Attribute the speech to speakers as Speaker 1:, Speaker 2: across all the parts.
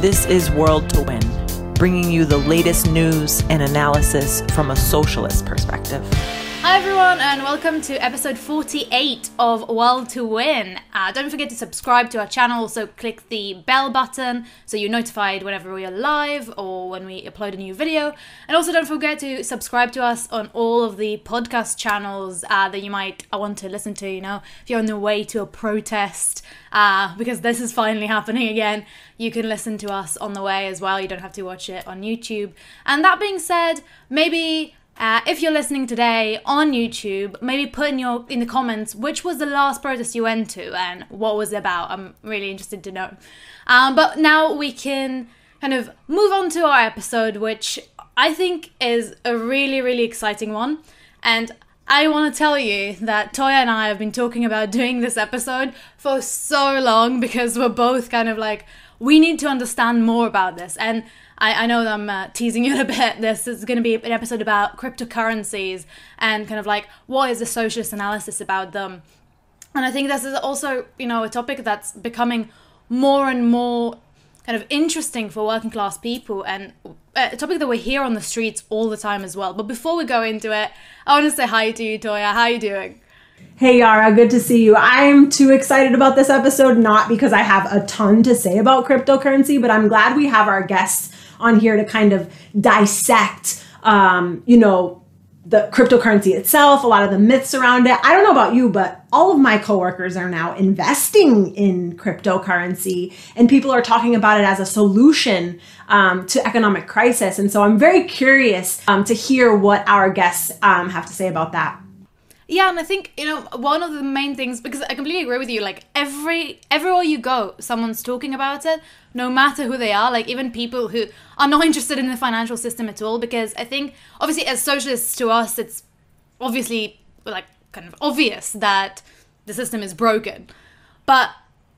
Speaker 1: This is World to Win, bringing you the latest news and analysis from a socialist perspective.
Speaker 2: Hi, everyone, and welcome to episode 48 of World to Win. Uh, don't forget to subscribe to our channel. Also, click the bell button so you're notified whenever we are live or when we upload a new video. And also, don't forget to subscribe to us on all of the podcast channels uh, that you might want to listen to. You know, if you're on the way to a protest, uh, because this is finally happening again, you can listen to us on the way as well. You don't have to watch it on YouTube. And that being said, maybe uh, if you're listening today on YouTube, maybe put in your in the comments which was the last protest you went to and what was it about. I'm really interested to know. Um, but now we can kind of move on to our episode, which I think is a really really exciting one, and. I want to tell you that Toya and I have been talking about doing this episode for so long because we're both kind of like, we need to understand more about this. And I, I know I'm uh, teasing you a bit. This is going to be an episode about cryptocurrencies and kind of like what is the socialist analysis about them. And I think this is also, you know, a topic that's becoming more and more kind of interesting for working class people and a topic that we hear on the streets all the time as well. But before we go into it, I want to say hi to you, Toya. How are you doing?
Speaker 3: Hey Yara, good to see you. I'm too excited about this episode, not because I have a ton to say about cryptocurrency, but I'm glad we have our guests on here to kind of dissect, um, you know, the cryptocurrency itself, a lot of the myths around it. I don't know about you, but all of my coworkers are now investing in cryptocurrency, and people are talking about it as a solution um, to economic crisis. And so I'm very curious um, to hear what our guests um, have to say about that.
Speaker 2: Yeah, and I think you know one of the main things because I completely agree with you. Like every everywhere you go, someone's talking about it, no matter who they are. Like even people who are not interested in the financial system at all. Because I think obviously as socialists to us, it's obviously like kind of obvious that the system is broken. But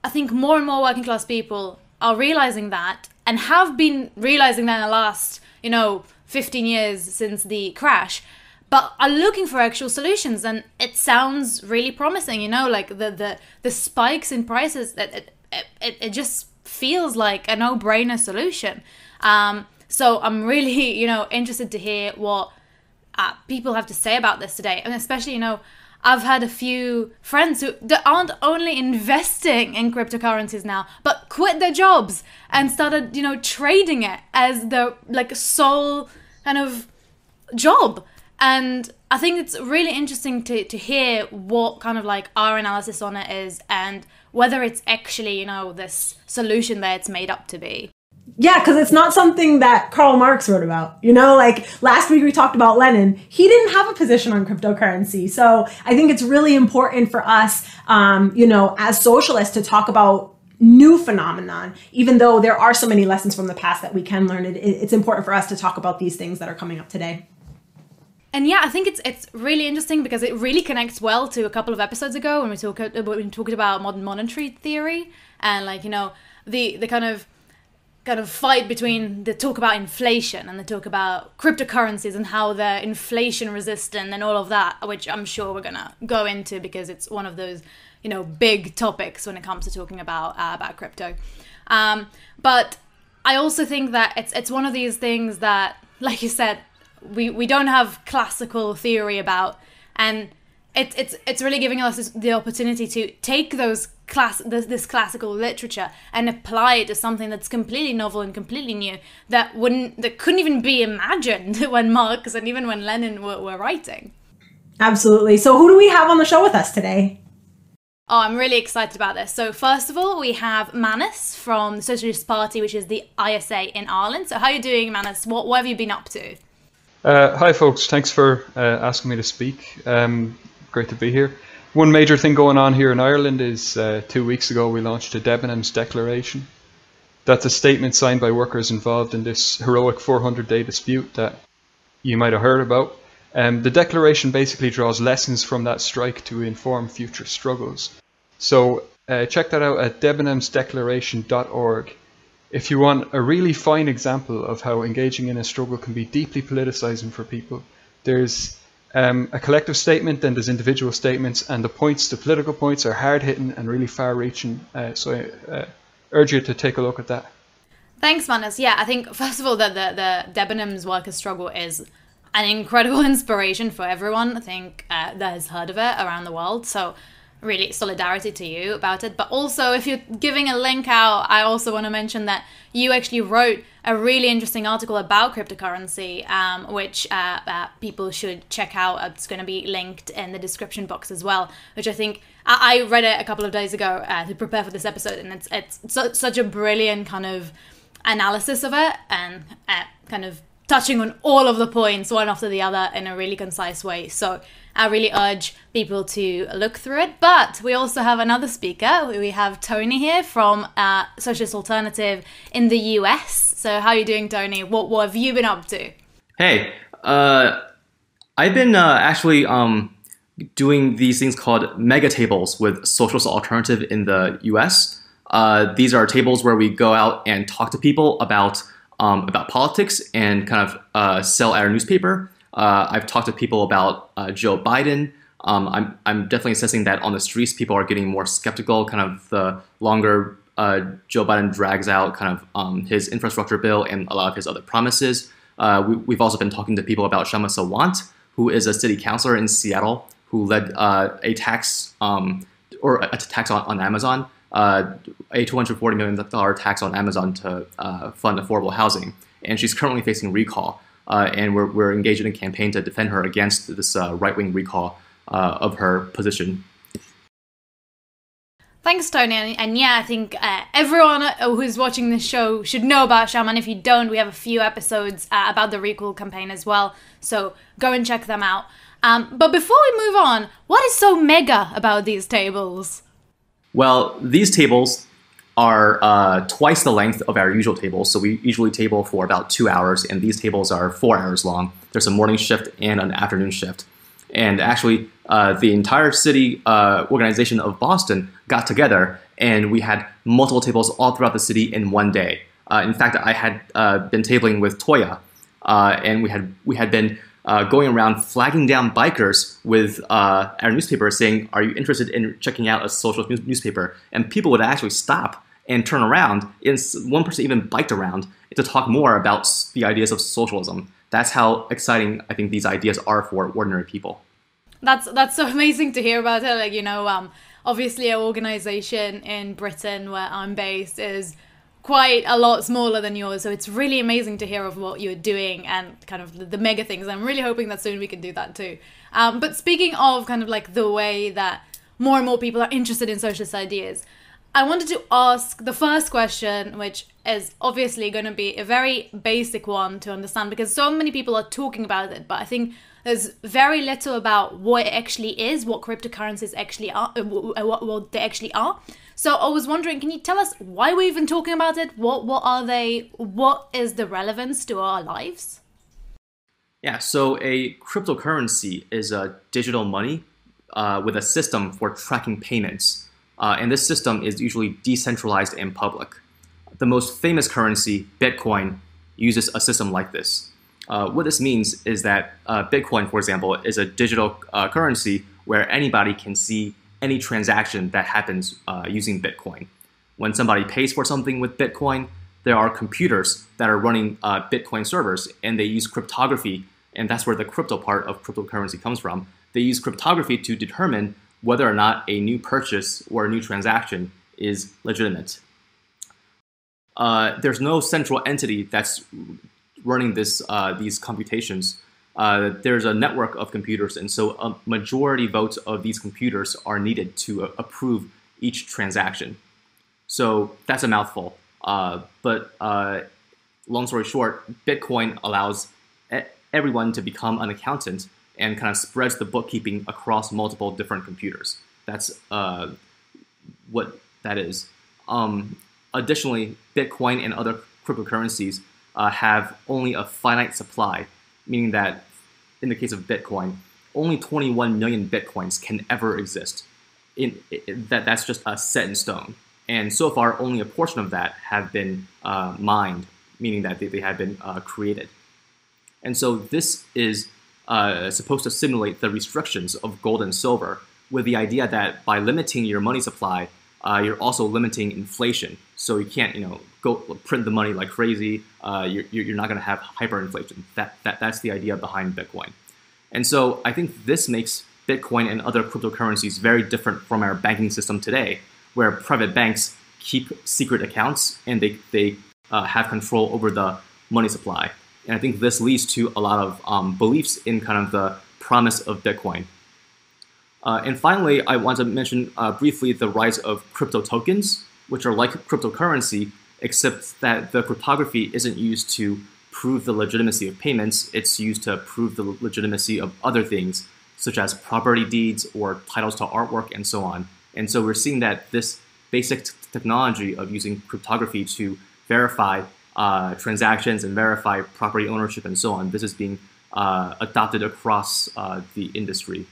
Speaker 2: I think more and more working class people are realizing that and have been realizing that in the last you know 15 years since the crash but are looking for actual solutions and it sounds really promising you know like the the, the spikes in prices it, it, it, it just feels like a no-brainer solution um, so i'm really you know interested to hear what uh, people have to say about this today and especially you know I've had a few friends who aren't only investing in cryptocurrencies now, but quit their jobs and started, you know, trading it as their like sole kind of job. And I think it's really interesting to, to hear what kind of like our analysis on it is and whether it's actually, you know, this solution that it's made up to be.
Speaker 3: Yeah, because it's not something that Karl Marx wrote about. You know, like last week we talked about Lenin. He didn't have a position on cryptocurrency. So I think it's really important for us, um, you know, as socialists to talk about new phenomenon even though there are so many lessons from the past that we can learn it, it's important for us to talk about these things that are coming up today
Speaker 2: and yeah, I think it's it's really interesting because it really connects well to a couple of episodes ago when we talked when we talked about modern monetary theory and like you know the the kind of kind of fight between the talk about inflation and the talk about cryptocurrencies and how they're inflation resistant and all of that, which I'm sure we're gonna go into because it's one of those you know big topics when it comes to talking about uh, about crypto. Um, but I also think that it's it's one of these things that, like you said, we we don't have classical theory about and it's it's it's really giving us this, the opportunity to take those class this, this, classical literature and apply it to something that's completely novel and completely new that wouldn't that couldn't even be imagined when Marx and even when Lenin were, were writing.
Speaker 3: Absolutely. So who do we have on the show with us today?
Speaker 2: Oh, I'm really excited about this. So, first of all, we have Manus from the Socialist Party, which is the ISA in Ireland. So, how are you doing, Manus? What, what have you been up to?
Speaker 4: Uh, hi, folks. Thanks for uh, asking me to speak. Um, great to be here. One major thing going on here in Ireland is uh, two weeks ago we launched a Debenhams Declaration. That's a statement signed by workers involved in this heroic 400 day dispute that you might have heard about. Um, the declaration basically draws lessons from that strike to inform future struggles. So uh, check that out at debenhamsdeclaration.org if you want a really fine example of how engaging in a struggle can be deeply politicizing for people, there's um, a collective statement, then there's individual statements, and the points, the political points, are hard hitting and really far reaching. Uh, so I uh, urge you to take a look at that.
Speaker 2: Thanks, Manus. Yeah, I think first of all that the the Debenhams workers struggle is an incredible inspiration for everyone. I think uh, that has heard of it around the world. So really solidarity to you about it. But also, if you're giving a link out, I also want to mention that you actually wrote a really interesting article about cryptocurrency, um, which uh, uh, people should check out. It's going to be linked in the description box as well. Which I think I, I read it a couple of days ago uh, to prepare for this episode, and it's it's such a brilliant kind of analysis of it and uh, kind of touching on all of the points one after the other in a really concise way. So I really urge people to look through it. But we also have another speaker. We have Tony here from uh, Socialist Alternative in the US. So how are you doing, Tony? What, what have you been up to?
Speaker 5: Hey, uh, I've been uh, actually um, doing these things called mega tables with Socialist Alternative in the US. Uh, these are tables where we go out and talk to people about um, about politics and kind of uh, sell our newspaper. Uh, I've talked to people about uh, Joe Biden. Um, I'm, I'm definitely assessing that on the streets, people are getting more skeptical. Kind of the longer uh, Joe Biden drags out kind of um, his infrastructure bill and a lot of his other promises. We, have also been talking to people about Kshama Sawant, who is a city councilor in Seattle, who led a tax um, or a tax on, on Amazon uh, a $240 million tax on Amazon to uh, fund affordable housing. And she's currently facing recall. Uh, and we're, we're engaged in a campaign to defend her against this uh, right wing recall uh, of her position.
Speaker 2: Thanks, Tony. And, and yeah, I think uh, everyone who's watching this show should know about Kshama. If you don't, we have a few episodes about the recall campaign as well. So go and check them out. Um, but before we move on, what is so mega about these tables?
Speaker 5: Well, these tables are uh, twice the length of our usual tables. So we usually table for about two hours, and these tables are four hours long. There's a morning shift and an afternoon shift. And actually, uh, the entire city uh, organization of Boston got together, and we had multiple tables all throughout the city in one day. Uh, in fact, I had uh, been tabling with Toya, uh, and we had we had been going around flagging down bikers with our newspaper saying, Are you interested in checking out a social news- newspaper? And people would actually stop and turn around. And one person even biked around to talk more about the ideas of socialism. That's how exciting I think these ideas are for ordinary people.
Speaker 2: That's that's so amazing to hear about it. Like you know, um, obviously, an organization in Britain where I'm based is quite a lot smaller than yours. So it's really amazing to hear of what you're doing and kind of the, the mega things. I'm really hoping that soon we can do that too. Um, but speaking of kind of like the way that more and more people are interested in socialist ideas, I wanted to ask the first question, which is obviously going to be a very basic one to understand because so many people are talking about it, but I think there's very little about what it actually is, what cryptocurrencies actually are, uh, what, what they actually are. So I was wondering, can you tell us why we're even talking about it? What what are they? What is the relevance to our lives?
Speaker 5: Yeah, so a cryptocurrency is a digital money uh, with a system for tracking payments, uh, and this system is usually decentralized and public. The most famous currency, Bitcoin, uses a system like this. Uh, what this means is that uh, Bitcoin, for example, is a digital uh, currency where anybody can see any transaction that happens uh, using Bitcoin. When somebody pays for something with Bitcoin, there are computers that are running uh, Bitcoin servers and they use cryptography, and that's where the crypto part of cryptocurrency comes from. They use cryptography to determine whether or not a new purchase or a new transaction is legitimate. Uh, there's no central entity that's running this uh, these computations uh, there's a network of computers, and so a majority votes of these computers are needed to uh, approve each transaction. So that's a mouthful. Uh, but uh, long story short, Bitcoin allows everyone to become an accountant and kind of spreads the bookkeeping across multiple different computers. That's uh, what that is. Um, additionally, Bitcoin and other cryptocurrencies uh, have only a finite supply, meaning that in the case of Bitcoin, only 21 million Bitcoins can ever exist. In, in, that that's just a set in stone. And so far, only a portion of that have been uh, mined, meaning that they, they have been uh, created. And so this is uh, supposed to simulate the restrictions of gold and silver with the idea that by limiting your money supply, uh, you're also limiting inflation. So you can't, you know, go print the money like crazy. Uh, you're, you're not going to have hyperinflation. That, that, that's the idea behind Bitcoin. And so I think this makes Bitcoin and other cryptocurrencies very different from our banking system today, where private banks keep secret accounts and they, they uh, have control over the money supply. And I think this leads to a lot of um, beliefs in kind of the promise of Bitcoin. Uh, and finally, I want to mention uh, briefly the rise of crypto tokens, which are like cryptocurrency, except that the cryptography isn't used to prove the legitimacy of payments, it's used to prove the legitimacy of other things, such as property deeds or titles to artwork and so on. And so we're seeing that this basic technology of using cryptography to verify uh, transactions and verify property ownership and so on, this is being uh, adopted across uh, the industry.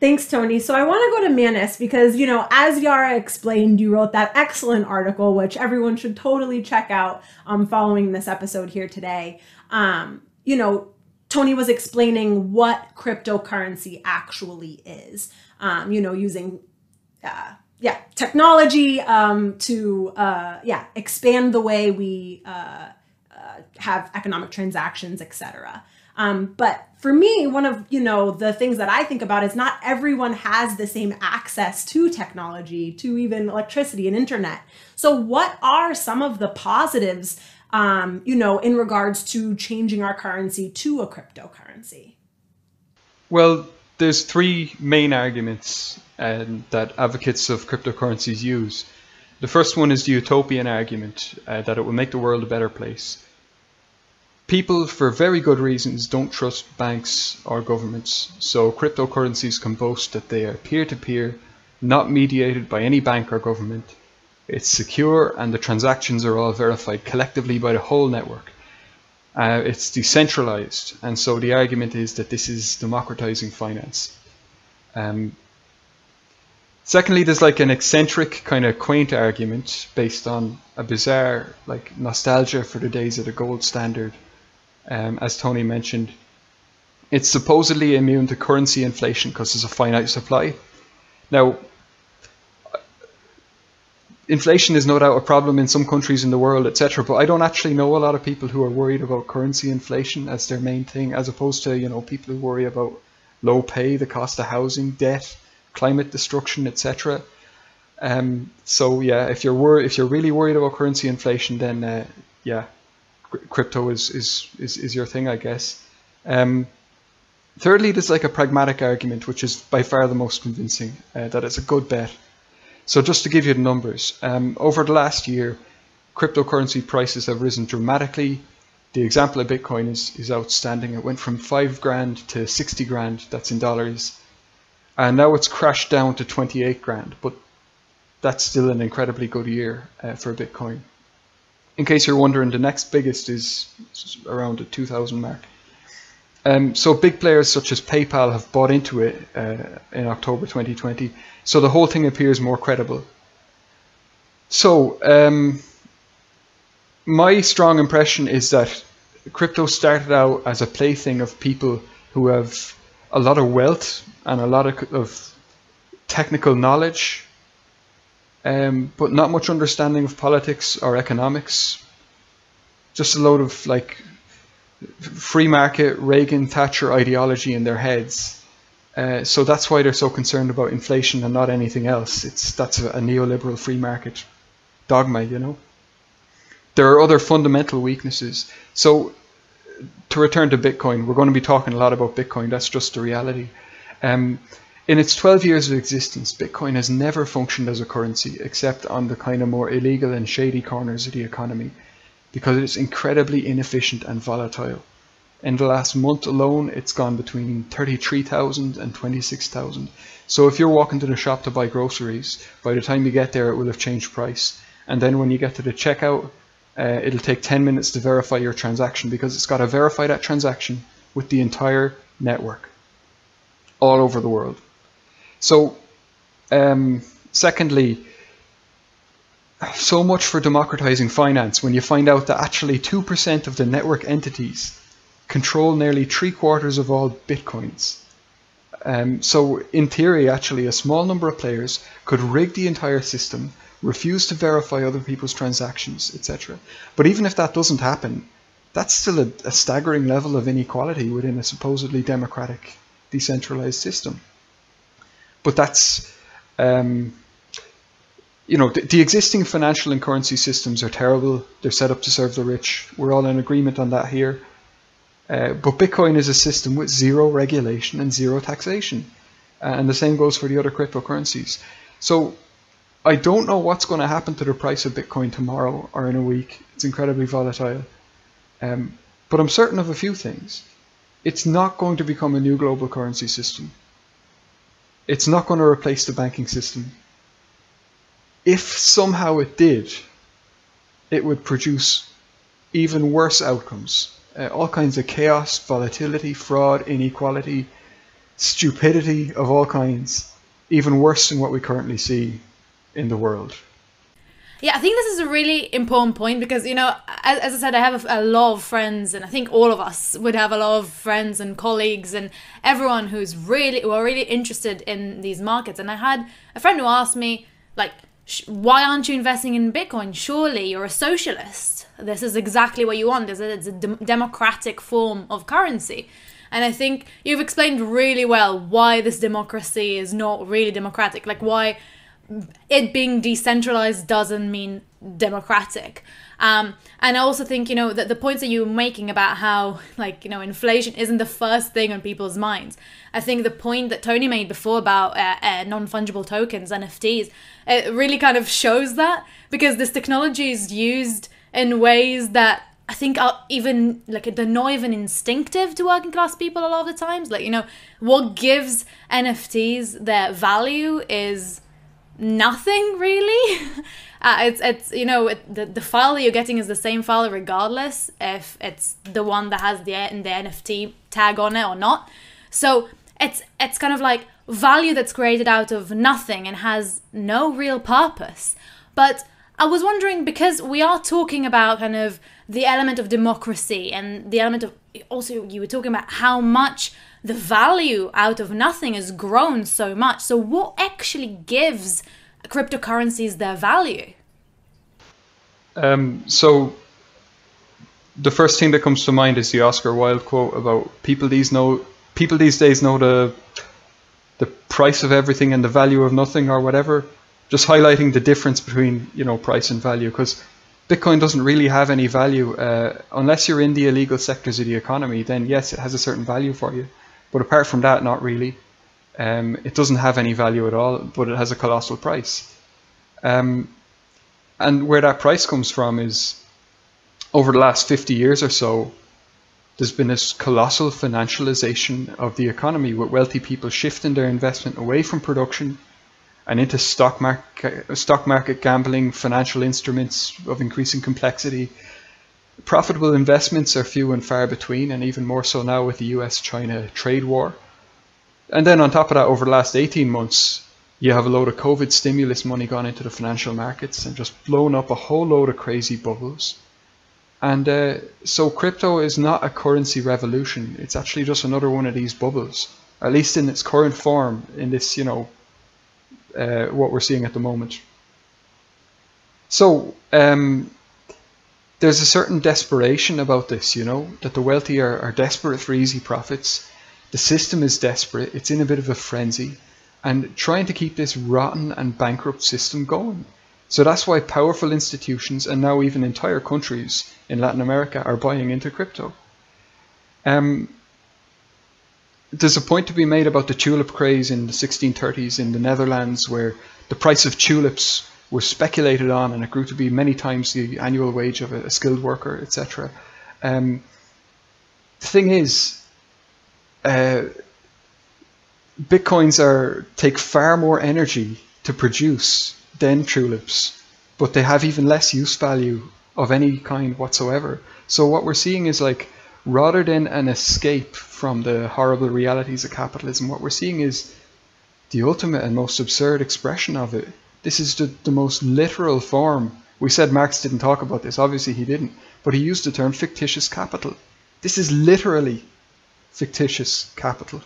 Speaker 3: Thanks, Tony. So I want to go to Manus because, you know, as Yara explained, you wrote that excellent article, which everyone should totally check out um, following this episode here today. Um, you know, Tony was explaining what cryptocurrency actually is, um, you know, using, uh, yeah, technology um, to, uh, yeah, expand the way we uh, uh have economic transactions, etc. Um, but for me, one of you know the things that I think about is not everyone has the same access to technology, to even electricity and internet. So, what are some of the positives, um, you know, in regards to changing our currency to a cryptocurrency?
Speaker 4: Well, there's three main arguments um, that advocates of cryptocurrencies use. The first one is the utopian argument uh, that it will make the world a better place people, for very good reasons, don't trust banks or governments. So cryptocurrencies can boast that they are peer-to-peer, not mediated by any bank or government. It's secure and the transactions are all verified collectively by the whole network. Uh, it's decentralized, and so the argument is that this is democratizing finance. Um, secondly, there's like an eccentric, kind of quaint argument based on a bizarre, like nostalgia for the days of the gold standard um, as Tony mentioned. It's supposedly immune to currency inflation because there's a finite supply. Now, inflation is no doubt a problem in some countries in the world, etc. But I don't actually know a lot of people who are worried about currency inflation as their main thing, as opposed to you know people who worry about low pay, the cost of housing, debt, climate destruction, etc. Um, so yeah, if you're wor- if you're really worried about currency inflation, then uh, yeah, crypto is, is, is, is your thing, I guess. Um, thirdly, there's like a pragmatic argument, which is by far the most convincing, uh, that it's a good bet. So just to give you the numbers, um, over the last year, cryptocurrency prices have risen dramatically. The example of Bitcoin is, is outstanding. It went from five grand to 60 grand, that's in dollars. And now it's crashed down to 28 grand, but that's still an incredibly good year uh, for Bitcoin in case you're wondering, the next biggest is around the 2000 mark. Um, so big players such as PayPal have bought into it uh, in October 2020. So the whole thing appears more credible. So um, my strong impression is that crypto started out as a plaything of people who have a lot of wealth and a lot of, of technical knowledge um, but not much understanding of politics or economics. Just a load of like free market Reagan Thatcher ideology in their heads. Uh, so that's why they're so concerned about inflation and not anything else. It's that's a, a neoliberal free market dogma, you know. There are other fundamental weaknesses. So to return to Bitcoin, we're going to be talking a lot about Bitcoin. That's just the reality. Um, in its 12 years of existence, Bitcoin has never functioned as a currency except on the kind of more illegal and shady corners of the economy because it's incredibly inefficient and volatile. In the last month alone, it's gone between 33,000 and 26,000. So if you're walking to the shop to buy groceries, by the time you get there, it will have changed price. And then when you get to the checkout, uh, it'll take 10 minutes to verify your transaction because it's got to verify that transaction with the entire network all over the world. So, um, secondly, so much for democratizing finance when you find out that actually 2% of the network entities control nearly three quarters of all bitcoins. Um, so, in theory, actually, a small number of players could rig the entire system, refuse to verify other people's transactions, etc. But even if that doesn't happen, that's still a, a staggering level of inequality within a supposedly democratic, decentralized system. But that's, um, you know, the, the, existing financial and currency systems are terrible. They're set up to serve the rich. We're all in agreement on that here. Uh, but Bitcoin is a system with zero regulation and zero taxation. Uh, and the same goes for the other cryptocurrencies. So I don't know what's going to happen to the price of Bitcoin tomorrow or in a week. It's incredibly volatile. Um, but I'm certain of a few things. It's not going to become a new global currency system. It's not going to replace the banking system. If somehow it did, it would produce even worse outcomes uh, all kinds of chaos, volatility, fraud, inequality, stupidity of all kinds, even worse than what we currently see in the world.
Speaker 2: Yeah, I think this is a really important point because, you know, as, as I said, I have a, a, lot of friends, and I think all of us would have a lot of friends and colleagues and everyone who's really, who are really interested in these markets. And I had a friend who asked me, like, why aren't you investing in Bitcoin? Surely you're a socialist. This is exactly what you want. A, it's a democratic form of currency. And I think you've explained really well why this democracy is not really democratic. Like, why it being decentralized doesn't mean democratic. Um, and I also think, you know, that the points that you were making about how, like, you know, inflation isn't the first thing on people's minds. I think the point that Tony made before about uh, uh, non fungible tokens, NFTs, it really kind of shows that because this technology is used in ways that I think are even like they're not even instinctive to working class people a lot of the times. Like, you know, what gives NFTs their value is nothing really. uh, it's it's you know it, the the file that you're getting is the same file regardless if it's the one that has the the NFT tag on it or not. So it's it's kind of like value that's created out of nothing and has no real purpose. But I was wondering because we are talking about kind of the element of democracy and the element of also you were talking about how much the value out of nothing has grown so much. So, what actually gives cryptocurrencies their value?
Speaker 4: Um, so, the first thing that comes to mind is the Oscar Wilde quote about people these know people these days know the the price of everything and the value of nothing or whatever. Just highlighting the difference between you know price and value because Bitcoin doesn't really have any value uh, unless you're in the illegal sectors of the economy. Then yes, it has a certain value for you. But apart from that, not really. Um, it doesn't have any value at all, but it has a colossal price. Um, and where that price comes from is over the last 50 years or so, there's been this colossal financialization of the economy with wealthy people shifting their investment away from production and into stock market, stock market gambling, financial instruments of increasing complexity, Profitable investments are few and far between, and even more so now with the US China trade war. And then on top of that, over the last 18 months, you have a load of COVID stimulus money gone into the financial markets and just blown up a whole load of crazy bubbles. And uh, so crypto is not a currency revolution. It's actually just another one of these bubbles, at least in its current form, in this, you know, uh, what we're seeing at the moment. So, um, there's a certain desperation about this, you know, that the wealthy are, are desperate for easy profits. The system is desperate, it's in a bit of a frenzy, and trying to keep this rotten and bankrupt system going. So that's why powerful institutions and now even entire countries in Latin America are buying into crypto. Um, there's a point to be made about the tulip craze in the 1630s in the Netherlands, where the price of tulips was speculated on, and it grew to be many times the annual wage of a, a skilled worker, etc. Um, the thing is, uh, bitcoins are take far more energy to produce than tulips, but they have even less use value of any kind whatsoever. So what we're seeing is like rather than an escape from the horrible realities of capitalism, what we're seeing is the ultimate and most absurd expression of it this is the, the most literal form. We said Marx didn't talk about this, obviously he didn't, but he used the term fictitious capital. This is literally fictitious capital.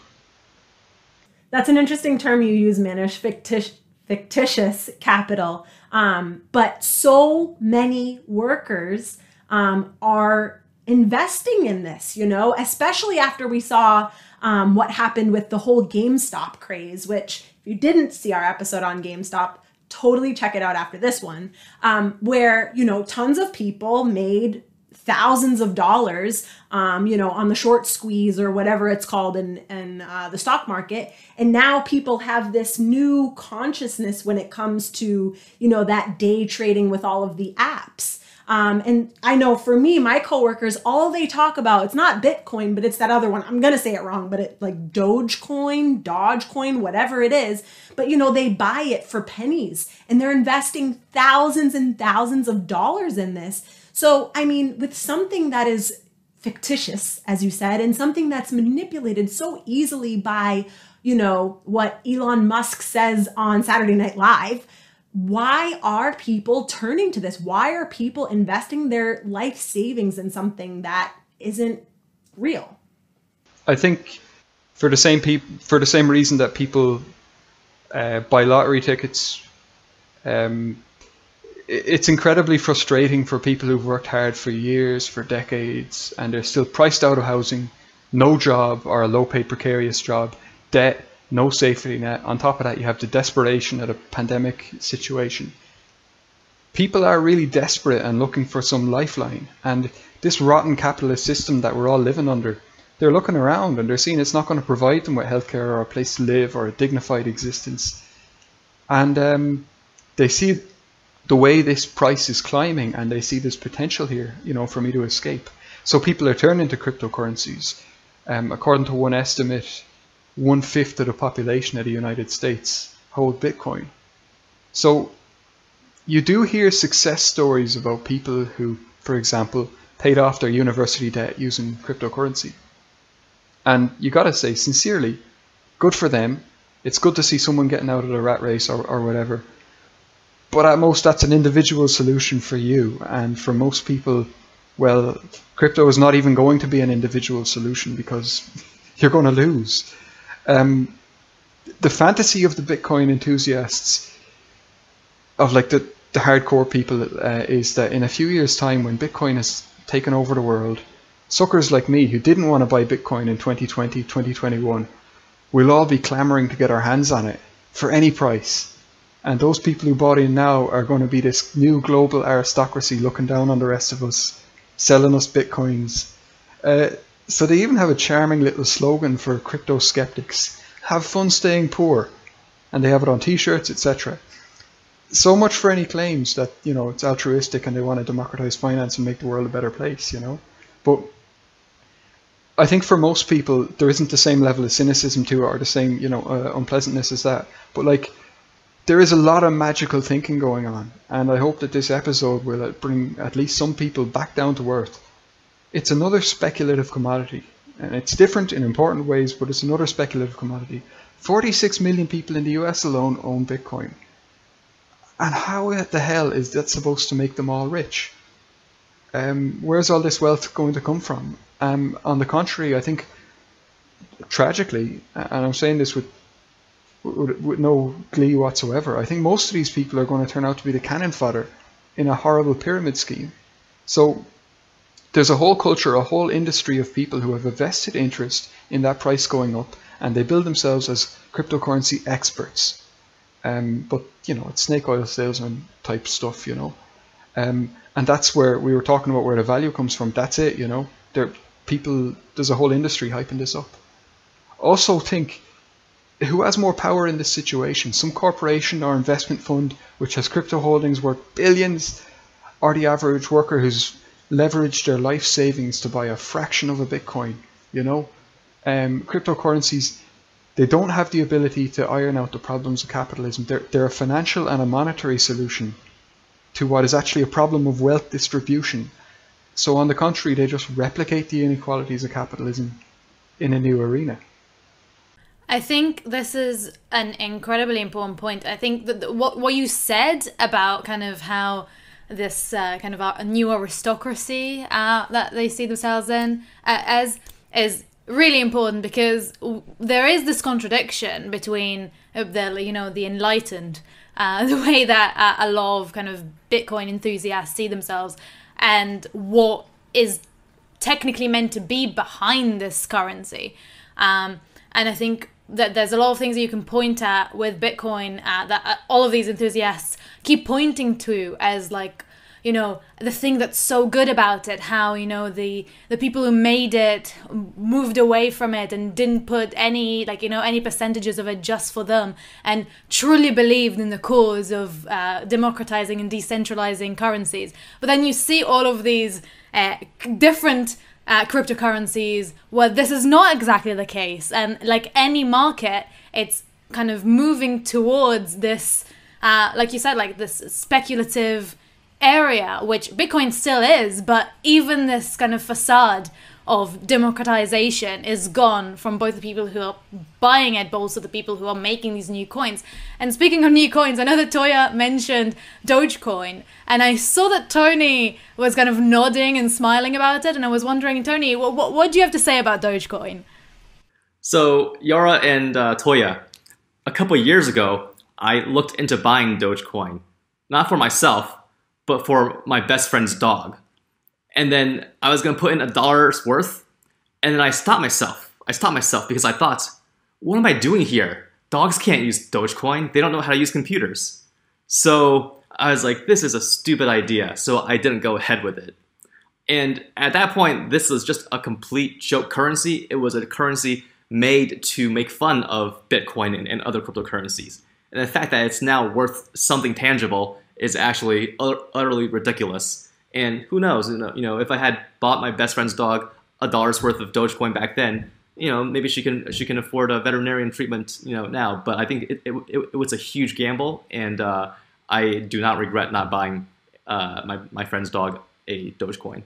Speaker 3: That's an interesting term you use, Manus, fictitious, fictitious capital. Um, but so many workers um, are investing in this, you know, especially after we saw um, what happened with the whole GameStop craze, which, if you didn't see our episode on GameStop, totally check it out after this one, um, where, you know, tons of people made thousands of dollars, um, you know, on the short squeeze or whatever it's called in, in uh, the stock market. And now people have this new consciousness when it comes to, you know, that day trading with all of the apps. Um, and I know for me, my coworkers, all they talk about, it's not Bitcoin, but it's that other one. I'm going to say it wrong, but it like Dogecoin, Dogecoin, whatever it is. But you know, they buy it for pennies and they're investing thousands and thousands of dollars in this. So, I mean, with something that is fictitious, as you said, and something that's manipulated so easily by, you know, what Elon Musk says on Saturday Night Live why are people turning to this? Why are people investing their life savings in something that isn't real?
Speaker 4: I think for the same for the same reason that people uh, buy lottery tickets, um, it's incredibly frustrating for people who've worked hard for years, for decades, and they're still priced out of housing, no job or a low-paid precarious job, debt, no safety net. On top of that, you have the desperation of a pandemic situation. People are really desperate and looking for some lifeline. And this rotten capitalist system that we're all living under, they're looking around and they're seeing it's not going to provide them with healthcare or a place to live or a dignified existence. And um, they see the way this price is climbing and they see this potential here, you know, for me to escape. So people are turning to cryptocurrencies. Um, according to one estimate, one fifth of the population of the United States hold Bitcoin. So you do hear success stories about people who, for example, paid off their university debt using cryptocurrency. And you gotta say, sincerely, good for them. It's good to see someone getting out of the rat race or, or whatever. But at most, that's an individual solution for you. And for most people, well, crypto is not even going to be an individual solution because you're going to lose. Um, the fantasy of the Bitcoin enthusiasts, of like the, the hardcore people, uh, is that in a few years' time, when Bitcoin has taken over the world, suckers like me who didn't want to buy Bitcoin in 2020, 2021, will all be clamoring to get our hands on it for any price. And those people who bought in now are going to be this new global aristocracy looking down on the rest of us, selling us bitcoins. Uh, so they even have a charming little slogan for crypto skeptics have fun staying poor. And they have it on t shirts, etc. So much for any claims that, you know, it's altruistic and they want to democratize finance and make the world a better place, you know. But I think for most people, there isn't the same level of cynicism to it or the same, you know, uh, unpleasantness as that. But like, there is a lot of magical thinking going on, and I hope that this episode will uh, bring at least some people back down to earth it's another speculative commodity. And it's different in important ways, but it's another speculative commodity. 46 million people in the US alone own Bitcoin. And how the hell is that supposed to make them all rich? Um, where's all this wealth going to come from? Um, on the contrary, I think tragically, and I'm saying this with, with, with no glee whatsoever, I think most of these people are going to turn out to be the cannon fodder in a horrible pyramid scheme. So there's a whole culture, a whole industry of people who have a vested interest in that price going up, and they build themselves as cryptocurrency experts. Um, but you know, it's snake oil salesman type stuff, you know. Um, and that's where we were talking about where the value comes from. That's it, you know. There, people, there's a whole industry hyping this up. Also, think who has more power in this situation? Some corporation or investment fund which has crypto holdings worth billions, or the average worker who's leverage their life savings to buy a fraction of a Bitcoin. You know, um, cryptocurrencies they don't have the ability to iron out the problems of capitalism. They're, they're a financial and a monetary solution to what is actually a problem of wealth distribution. So, on the contrary, they just replicate the inequalities of capitalism in a new arena.
Speaker 2: I think this is an incredibly important point. I think that what what you said about kind of how this uh, kind of a new aristocracy uh, that they see themselves in uh, as is really important because w- there is this contradiction between uh, the you know the enlightened, uh, the way that a lot of kind of Bitcoin enthusiasts see themselves, and what is technically meant to be behind this currency. Um, and I think that there's a lot of things that you can point at with Bitcoin uh, that all of these enthusiasts keep pointing to as like you know the thing that's so good about it how you know the the people who made it moved away from it and didn't put any like you know any percentages of it just for them and truly believed in the cause of uh, democratizing and decentralizing currencies. But then you see all of these uh, different uh, cryptocurrencies where this is not exactly the case. And like any market it's kind of moving towards this uh, like you said like this speculative area, which Bitcoin still is, but even this kind of facade of democratization is gone from both the people who are buying it, but also the people who are making these new coins. And speaking of new coins, I know that Toya mentioned Dogecoin, and I saw that Tony was kind of nodding and smiling about it, and I was wondering, Tony, what, what, what do you have to say about Dogecoin?
Speaker 5: So, Yara and uh, Toya, a couple years ago, I looked into buying Dogecoin, not for myself, but for my best friend's dog. And then I was gonna put in a dollar's worth, and then I stopped myself. I stopped myself because I thought, what am I doing here? Dogs can't use Dogecoin. They don't know how to use computers. So I was like, this is a stupid idea. So I didn't go ahead with it. And at that point, this was just a complete joke currency. It was a currency made to make fun of Bitcoin and, and other cryptocurrencies. And the fact that it's now worth something tangible is actually utterly ridiculous. And who knows? You know, if I had bought my best friend's dog a dollar's worth of Dogecoin back then, you know, maybe she can she can afford a veterinarian treatment, you know, now. But I think it, it, it, it was a huge gamble, and uh, I do not regret not buying uh, my my friend's dog a Dogecoin.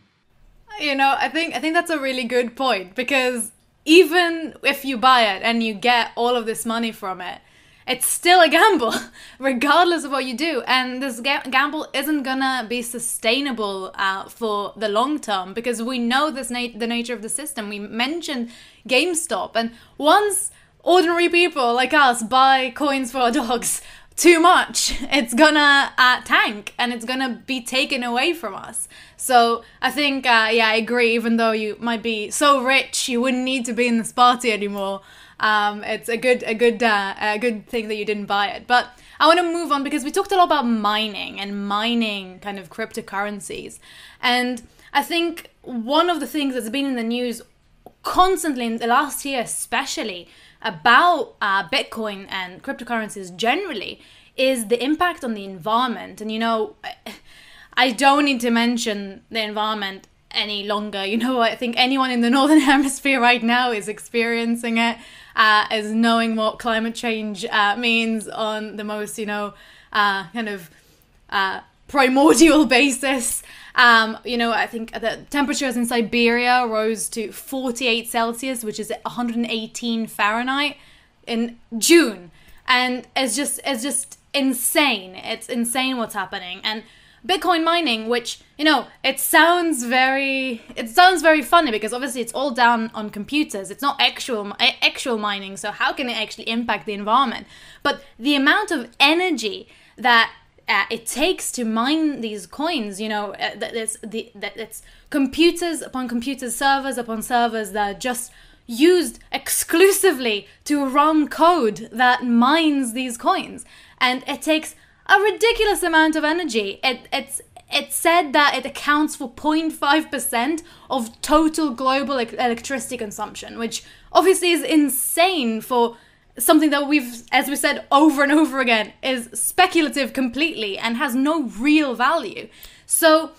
Speaker 2: You know, I think I think that's a really good point because even if you buy it and you get all of this money from it, it's still a gamble, regardless of what you do. And this ga- gamble isn't gonna be sustainable uh, for the long term because we know this na- the nature of the system. We mentioned GameStop, and once ordinary people like us buy coins for our dogs too much, it's gonna uh, tank and it's gonna be taken away from us. So I think, uh, yeah, I agree. Even though you might be so rich, you wouldn't need to be in this party anymore um, it's a good a good uh, a good thing that you didn't buy it. But I want to move on because we talked a lot about mining and mining kind of cryptocurrencies, and I think one of the things that's been in the news constantly in the last year, especially about uh, Bitcoin and cryptocurrencies generally, is the impact on the environment. And you know, I don't need to mention the environment any longer. You know, I think anyone in the northern hemisphere right now is experiencing it uh, as knowing what climate change uh, means on the most, you know, uh, kind of uh, primordial basis. Um, you know, I think the temperatures in Siberia rose to 48 Celsius, which is 118 Fahrenheit in June, and it's just it's just insane. It's insane what's happening, and Bitcoin mining, which you know, it sounds very it sounds very funny because obviously it's all down on computers. It's not actual actual mining, so how can it actually impact the environment? But the amount of energy that uh, it takes to mine these coins, you know, uh, that it's the that it's computers upon computers, servers upon servers that are just used exclusively to run code that mines these coins, and it takes a ridiculous amount of energy. It, it's it said that it accounts for 0.5% of total global electricity consumption, which obviously is insane for something that we've, as we said over and over again, is speculative completely and has no real value. So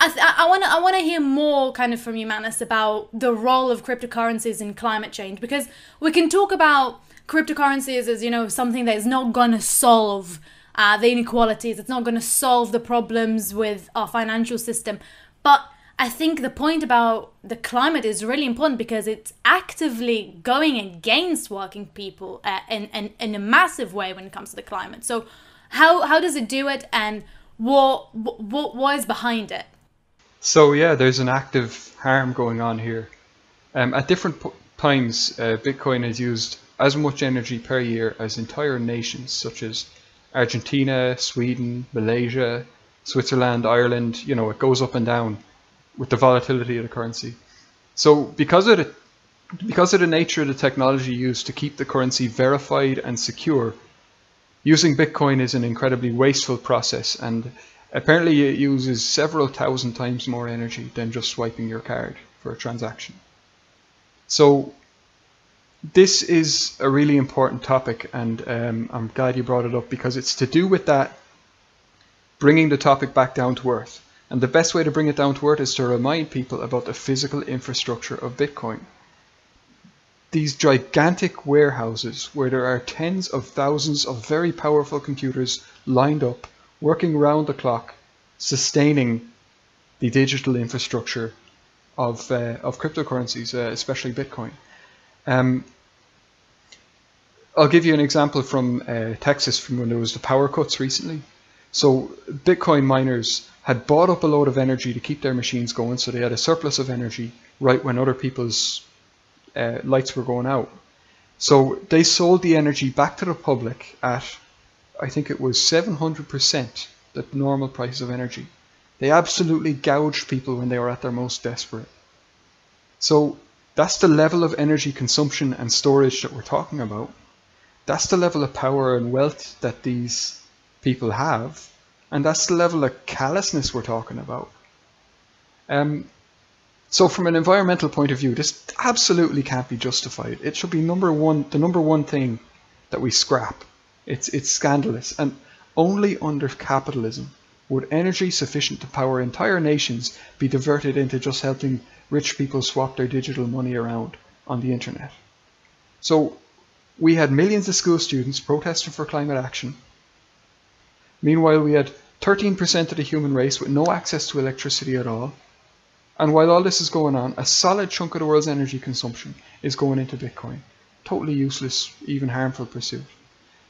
Speaker 2: I, want to I want to hear more kind of from you, Manus, about the role of cryptocurrencies in climate change because we can talk about cryptocurrencies as you know something that is not going to solve uh, the inequalities. It's not going to solve the problems with our financial system. But I think the point about the climate is really important because it's actively going against working people uh, in, in, in a massive way when it comes to the climate. So, how, how does it do it and what, what, what is behind it?
Speaker 4: So, yeah, there's an active harm going on here. Um, at different times, uh, Bitcoin has used as much energy per year as entire nations such as Argentina, Sweden, Malaysia, Switzerland, Ireland. You know, it goes up and down with the volatility of the currency. So because of the because of the nature of the technology used to keep the currency verified and secure, using Bitcoin is an incredibly wasteful process and apparently it uses several thousand times more energy than just swiping your card for a transaction. So this is a really important topic and um, I'm glad you brought it up because it's to do with that bringing the topic back down to earth. And the best way to bring it down to earth is to remind people about the physical infrastructure of Bitcoin these gigantic warehouses where there are tens of thousands of very powerful computers lined up, working round the clock, sustaining the digital infrastructure of, uh, of cryptocurrencies, uh, especially Bitcoin. Um, I'll give you an example from uh, Texas from when there was the power cuts recently. So Bitcoin miners had bought up a load of energy to keep their machines going, so they had a surplus of energy right when other people's uh, lights were going out. So they sold the energy back to the public at, I think it was 700% the normal price of energy. They absolutely gouged people when they were at their most desperate. So that's the level of energy consumption and storage that we're talking about. That's the level of power and wealth that these people have. And that's the level of callousness we're talking about. Um, so from an environmental point of view, this absolutely can't be justified. It should be number one, the number one thing that we scrap. It's, it's scandalous. And only under capitalism would energy sufficient to power entire nations be diverted into just helping rich people swap their digital money around on the internet. So we had millions of school students protesting for climate action. Meanwhile, we had 13% of the human race with no access to electricity at all, and while all this is going on, a solid chunk of the world's energy consumption is going into Bitcoin. Totally useless, even harmful pursuit.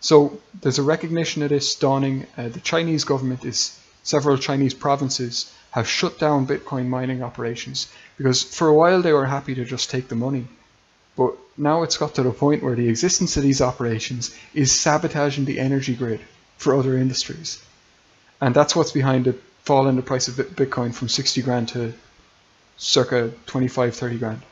Speaker 4: So there's a recognition of this dawning. Uh, the Chinese government is several Chinese provinces have shut down Bitcoin mining operations because for a while they were happy to just take the money. But now it's got to the point where the existence of these operations is sabotaging the energy grid for other industries. And that's what's behind the fall in the price of Bitcoin from 60 grand to circa 25, 30 grand.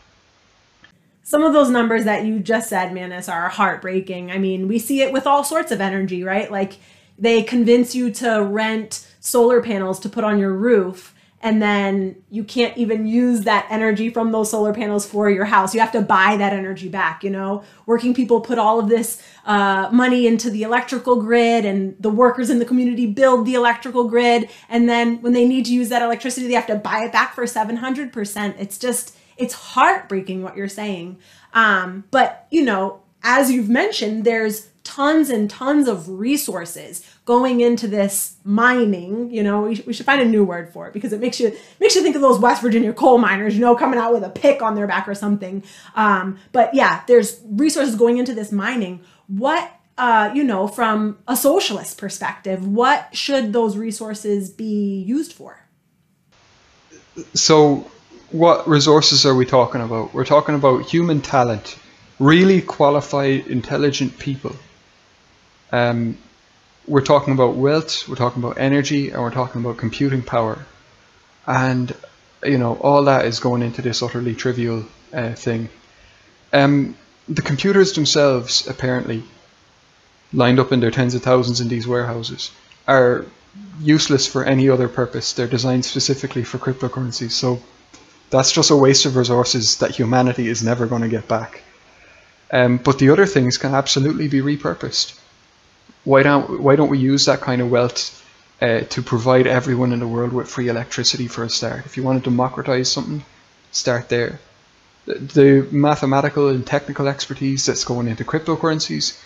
Speaker 3: Some of those numbers that you just said, Manus, are heartbreaking. I mean, we see it with all sorts of energy, right? Like they convince you to rent solar panels to put on your roof and then you can't even use that energy from those solar panels for your house. You have to buy that energy back. You know, working people put all of this uh, money into the electrical grid, and the workers in the community build the electrical grid. And then when they need to use that electricity, they have to buy it back for 700%. It's just, it's heartbreaking what you're saying. Um, but, you know, as you've mentioned, there's tons and tons of resources going into this mining you know we, should find a new word for it because it makes you makes you think of those west virginia coal miners you know coming out with a pick on their back or something. Um, but yeah there's resources going into this mining. What uh, you know from a socialist perspective what should those resources be used for?
Speaker 4: So what resources are we talking about? We're talking about human talent really qualified intelligent people um, we're talking about wealth, we're talking about energy, and we're talking about computing power. And, you know, all that is going into this utterly trivial uh, thing. Um, the computers themselves, apparently, lined up in their tens of thousands in these warehouses, are useless for any other purpose. They're designed specifically for cryptocurrencies. So that's just a waste of resources that humanity is never going to get back. Um, but the other things can absolutely be repurposed why don't why don't we use that kind of wealth uh, to provide everyone in the world with free electricity for a start? If you want to democratize something, start there. The, the mathematical and technical expertise that's going into cryptocurrencies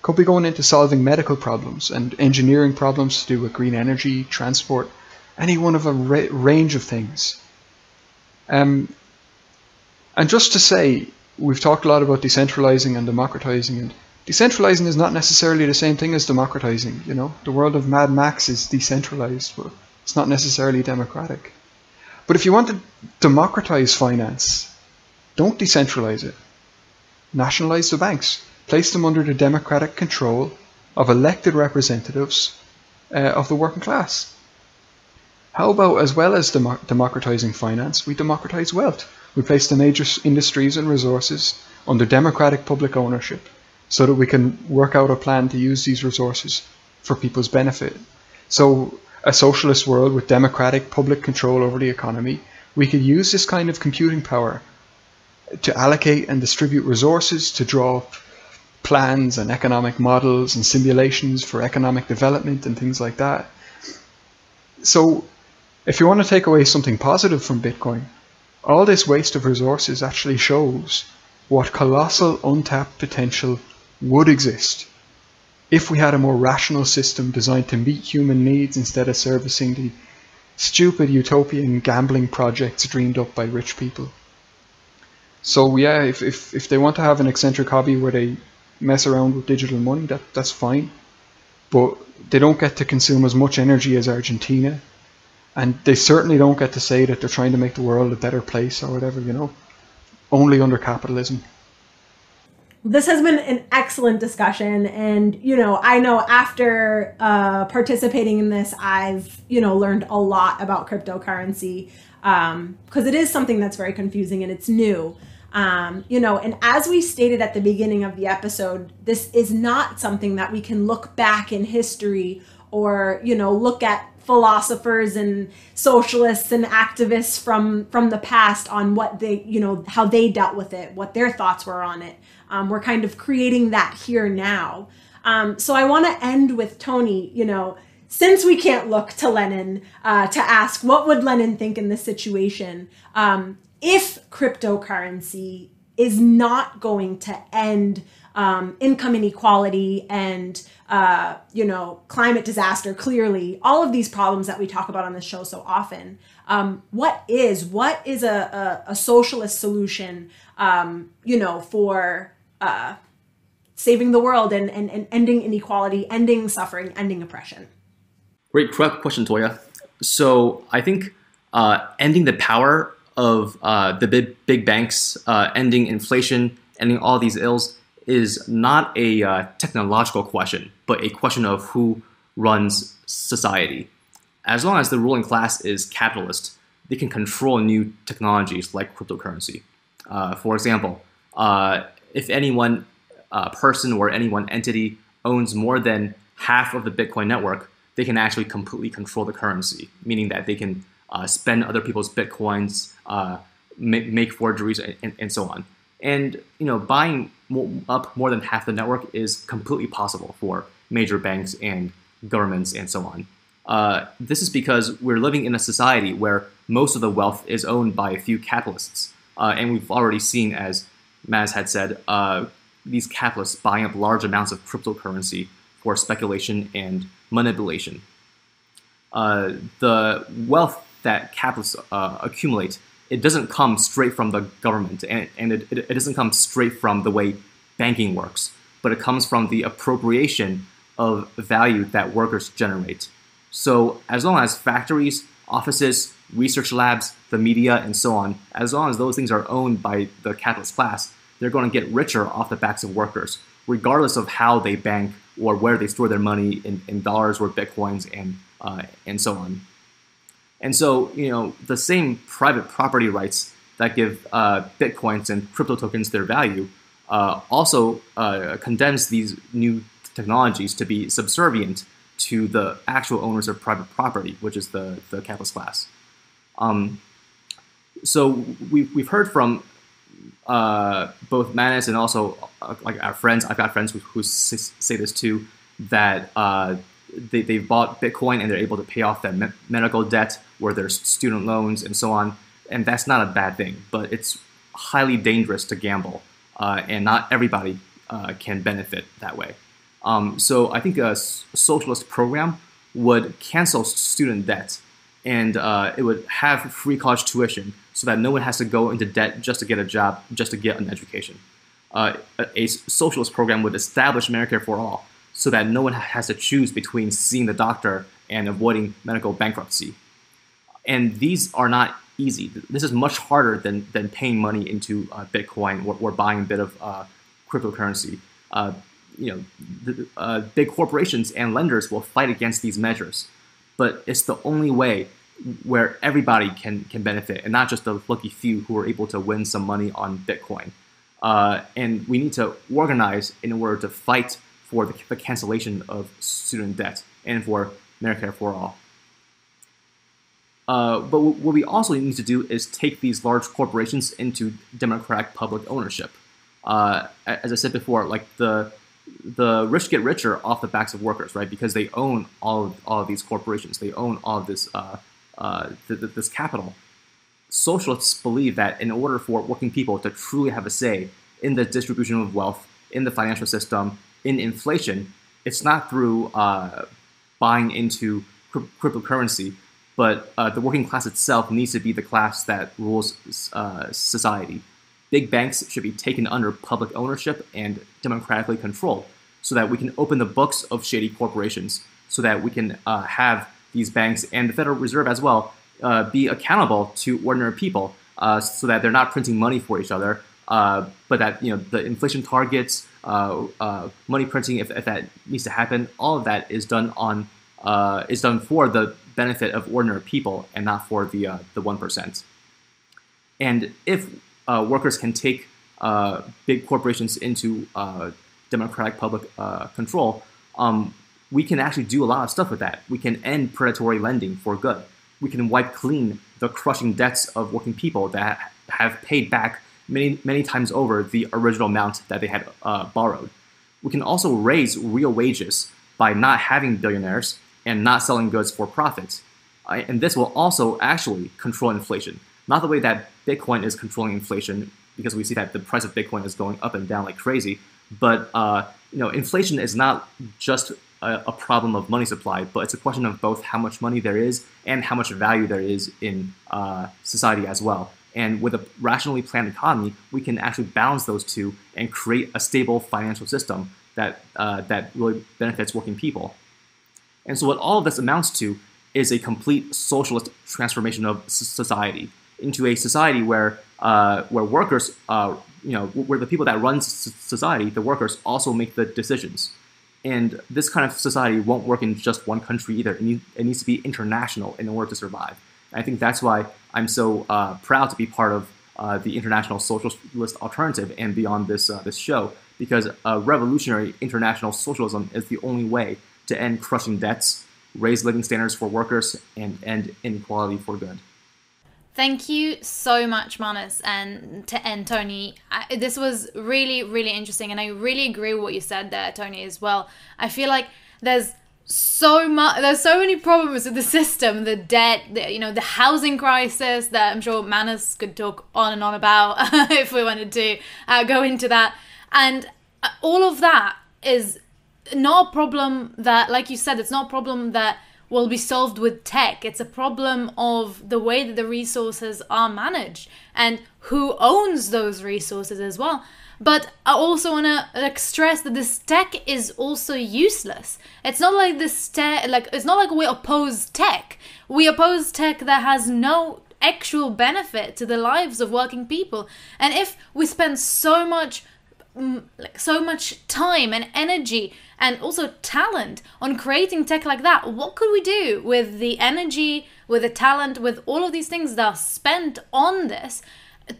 Speaker 4: could be going into solving medical problems and engineering problems to do with green energy, transport, any one of a ra- range of things. Um, and just to say, we've talked a lot about decentralizing and democratizing and Decentralizing is not necessarily the same thing as democratizing. You know, the world of Mad Max is decentralized, but it's not necessarily democratic. But if you want to democratize finance, don't decentralize it. nationalize the banks, place them under the democratic control of elected representatives uh, of the working class. How about, as well as demo- democratizing finance, we democratize wealth? We place the major industries and resources under democratic public ownership so that we can work out a plan to use these resources for people's benefit. So, a socialist world with democratic public control over the economy, we could use this kind of computing power to allocate and distribute resources to draw up plans and economic models and simulations for economic development and things like that. So, if you want to take away something positive from Bitcoin, all this waste of resources actually shows what colossal untapped potential would exist if we had a more rational system designed to meet human needs instead of servicing the stupid utopian gambling projects dreamed up by rich people. So yeah, if, if, if they want to have an eccentric hobby where they mess around with digital money, that, that's fine. But they don't get to consume as much energy as Argentina. And they certainly don't get to say that they're trying to make the world a better place or whatever, you know. Only under capitalism
Speaker 3: this has been an excellent discussion. And you know i know after uh, participating in this i've you know learned a lot about cryptocurrency um because um, it is something that's very confusing and it's new. Um, you know and as we stated at the beginning of the episode this is not something that we can look back in history or you know look at philosophers and socialists and activists from from the past on what they you know how they dealt with it what their thoughts were on it um, we're kind of creating that here now um, so i want to end with tony you know since we can't look to lenin uh, to ask what would lenin think in this situation um, if cryptocurrency is not going to end um, income inequality and uh, you know, climate disaster, clearly, all of these problems that we talk about on this show so often. Um, what is what is a, a, a socialist solution, um, you know, for uh, saving the world and, and, and ending inequality, ending suffering, ending oppression?
Speaker 5: Great question, Toya. So I think uh, ending the power of uh, the big, big banks, uh, ending inflation, ending all these ills is not a uh, technological question, but a question of who runs society. As long as the ruling class is capitalist, they can control new technologies like cryptocurrency. Uh, for example, uh, if any one uh, person or any one entity owns more than half of the Bitcoin network, they can actually completely control the currency, meaning that they can uh, spend other people's Bitcoins, uh, make, make forgeries, and, and so on. And you know, buying up more than half the network is completely possible for major banks and governments and so on. Uh, this is because we're living in a society where most of the wealth is owned by a few capitalists. Uh, and we've already seen, as Maz had said, uh, these capitalists buying up large amounts of cryptocurrency for speculation and manipulation. Uh, the wealth that capitalists uh, accumulate it doesn't come straight from the government and, and it, it, doesn't come straight from the way banking works, but it comes from the appropriation of value that workers generate. So as long as factories, offices, research labs, the media, and so on, as long as those things are owned by the capitalist class, they're going to get richer off the backs of workers, regardless of how they bank or where they store their money in, in dollars or bitcoins and uh, and so on. And so, you know, the same private property rights that give uh, bitcoins and crypto tokens their value uh, also uh, condemns these new technologies to be subservient to the actual owners of private property, which is the, the capitalist class. Um, so we, we've heard from uh, both Manus and also uh, like our friends, I've got friends who, who say this too, that uh, they, they've bought Bitcoin and they're able to pay off their me- medical debt or their student loans and so on. And that's not a bad thing, but it's highly dangerous to gamble. Uh, and not everybody uh, can benefit that way. Um, so I think a socialist program would cancel student debt and uh, it would have free college tuition so that no one has to go into debt just to get a job, just to get an education. Uh, a, socialist program would establish Medicare for all so that no one has to choose between seeing the doctor and avoiding medical bankruptcy. And these are not easy. This is much harder than, than paying money into uh, Bitcoin or, or, buying a bit of uh, cryptocurrency, uh, you know, the, uh, big corporations and lenders will fight against these measures. But it's the only way where everybody can can benefit, and not just the lucky few who are able to win some money on Bitcoin. Uh, and we need to organize in order to fight for the, the cancellation of student debt and for Medicare for all. Uh, but what we also need to do is take these large corporations into democratic public ownership. Uh, as I said before, like the the rich get richer off the backs of workers, right? Because they own all of, all of these corporations, they own all of this uh, uh th- th- this capital. Socialists believe that in order for working people to truly have a say in the distribution of wealth, in the financial system, in inflation, it's not through uh, buying into cryptocurrency but uh, the working class itself needs to be the class that rules uh, society. Big banks should be taken under public ownership and democratically controlled so that we can open the books of shady corporations, so that we can uh, have these banks and the Federal Reserve as well uh, be accountable to ordinary people uh, so that they're not printing money for each other, uh, but that you know the inflation targets, money printing, if, if, that needs to happen, all of that is done on is done for the benefit of ordinary people and not for the uh, the one percent. And if uh, workers can take uh, big corporations into uh, democratic public uh, control, um, we can actually do a lot of stuff with that. We can end predatory lending for good. We can wipe clean the crushing debts of working people that have paid back many many times over the original amount that they had uh, borrowed. We can also raise real wages by not having billionaires and not selling goods for profits. Uh, and this will also actually control inflation. Not the way that Bitcoin is controlling inflation, because we see that the price of Bitcoin is going up and down like crazy. But uh, you know, inflation is not just a, a, problem of money supply, but it's a question of both how much money there is and how much value there is in uh, society as well. And with a rationally planned economy, we can actually balance those two and create a stable financial system that uh, that really benefits working people. And so what all of this amounts to is a complete socialist transformation of society into a society where uh, where workers, uh, you know, where the people that run society, the workers, also make the decisions. And this kind of society won't work in just one country either. It, need, it needs to be international in order to survive. And I think that's why I'm so uh, proud to be part of uh, the international socialist alternative and beyond this uh, this show because revolutionary international socialism is the only way to end crushing debts, raise living standards for workers, and end inequality for good.
Speaker 2: Thank you so much, Manus, and to end, Tony. I, this was really, really interesting, and I really agree with what you said there, Tony, as well. I feel like there's so much there's so many problems with the system the debt the, you know the housing crisis that i'm sure manus could talk on and on about if we wanted to uh, go into that and uh, all of that is not a problem that, like you said, it's not a problem that will be solved with tech. It's a problem of the way that the resources are managed and who owns those resources as well. But I also want to like stress that this tech is also useless. It's not like this tech, like it's not like we oppose tech. We oppose tech that has no actual benefit to the lives of working people. And if we spend so much like so much time and energy and also talent on creating tech like that. What could we do with the energy with the talent with all of these things that are spent on this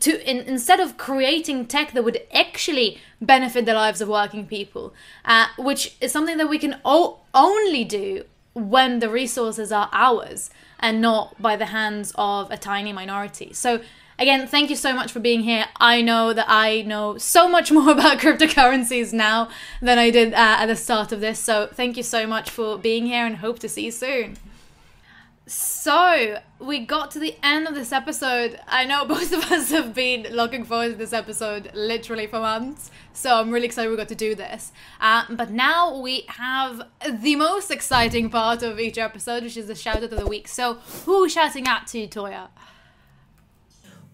Speaker 2: to in, instead of creating tech that would actually benefit the lives of working people uh, which is something that we can o- only do when the resources are ours and not by the hands of a tiny minority. So Again, thank you so much for being here. I know that I know so much more about cryptocurrencies now than I did uh, at the start of this. So thank you so much for being here and hope to see you soon. So, we got to the end of this episode. I know both of us have been looking forward to this episode literally for months. So, I'm really excited we got to do this. Uh, but now we have the most exciting part of each episode, which is the shout out of the week. So, who shouting out to, Toya?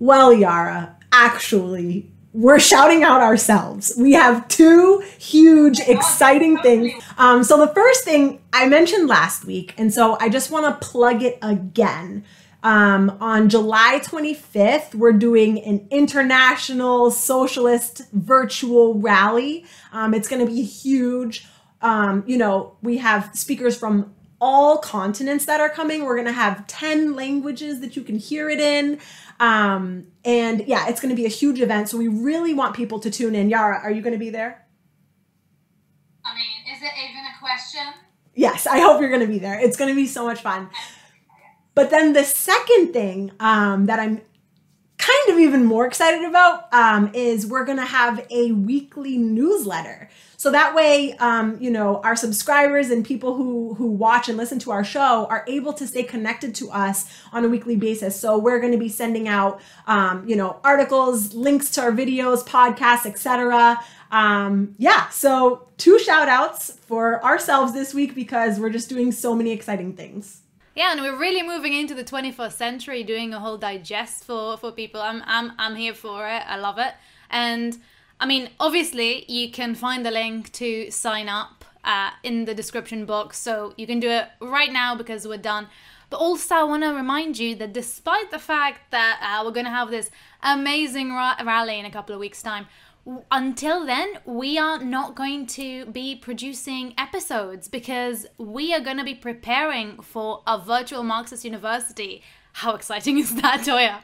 Speaker 3: Well, Yara, actually, we're shouting out ourselves. We have two huge, exciting things. Um, so, the first thing I mentioned last week, and so I just want to plug it again. Um, on July 25th, we're doing an international socialist virtual rally. Um, it's going to be huge. Um, you know, we have speakers from all continents that are coming. We're going to have 10 languages that you can hear it in. Um, and yeah, it's going to be a huge event. So we really want people to tune in. Yara, are you going to be there?
Speaker 6: I mean, is it even a question?
Speaker 3: Yes, I hope you're going to be there. It's going to be so much fun. But then the second thing um, that I'm kind of even more excited about um, is we're going to have a weekly newsletter. So that way, um, you know, our subscribers and people who who watch and listen to our show are able to stay connected to us on a weekly basis. So we're going to be sending out, um, you know, articles, links to our videos, podcasts, etc. Um, yeah, so two shout outs for ourselves this week because we're just doing so many exciting things.
Speaker 2: Yeah, and we're really moving into the 21st century, doing a whole digest for for people. I'm I'm I'm here for it. I love it. And I mean, obviously, you can find the link to sign up uh, in the description box, so you can do it right now because we're done. But also, I want to remind you that despite the fact that uh, we're going to have this amazing ra- rally in a couple of weeks' time, until then, we are not going to be producing episodes because we are going to be preparing for a virtual Marxist university. How exciting is that, Toya?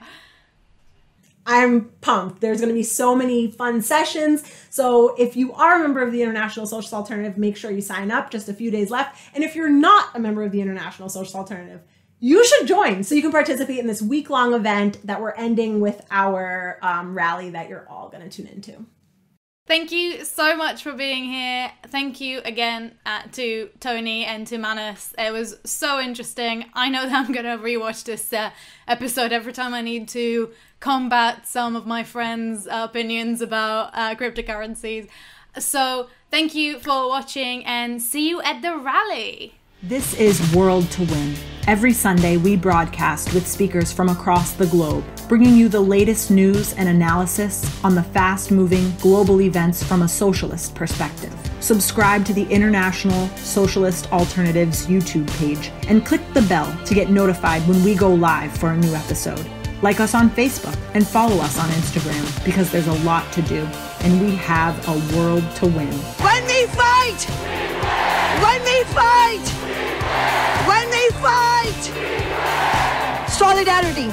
Speaker 3: I'm pumped. There's going to be so many fun sessions. So if you are a member of the International Socialist Alternative, make sure you sign up. Just a few days left. And if you're not a member of the International Socialist Alternative, you should join so you can participate in this week long event that we're ending with our um, rally that you're all going to tune into.
Speaker 2: Thank you so much for being here. Thank you again uh, to Tony and to Manus. It was so interesting. I know that I'm going to rewatch this uh, episode every time I need to combat some of my friends' opinions about uh, cryptocurrencies. So, thank you for watching and see you at the rally.
Speaker 1: This is World to Win. Every Sunday, we broadcast with speakers from across the globe, bringing you the latest news and analysis on the fast moving global events from a socialist perspective. Subscribe to the International Socialist Alternatives YouTube page and click the bell to get notified when we go live for a new episode. Like us on Facebook and follow us on Instagram because there's a lot to do and we have a world to win.
Speaker 7: When we fight! When we fight! When we fight! Solidarity!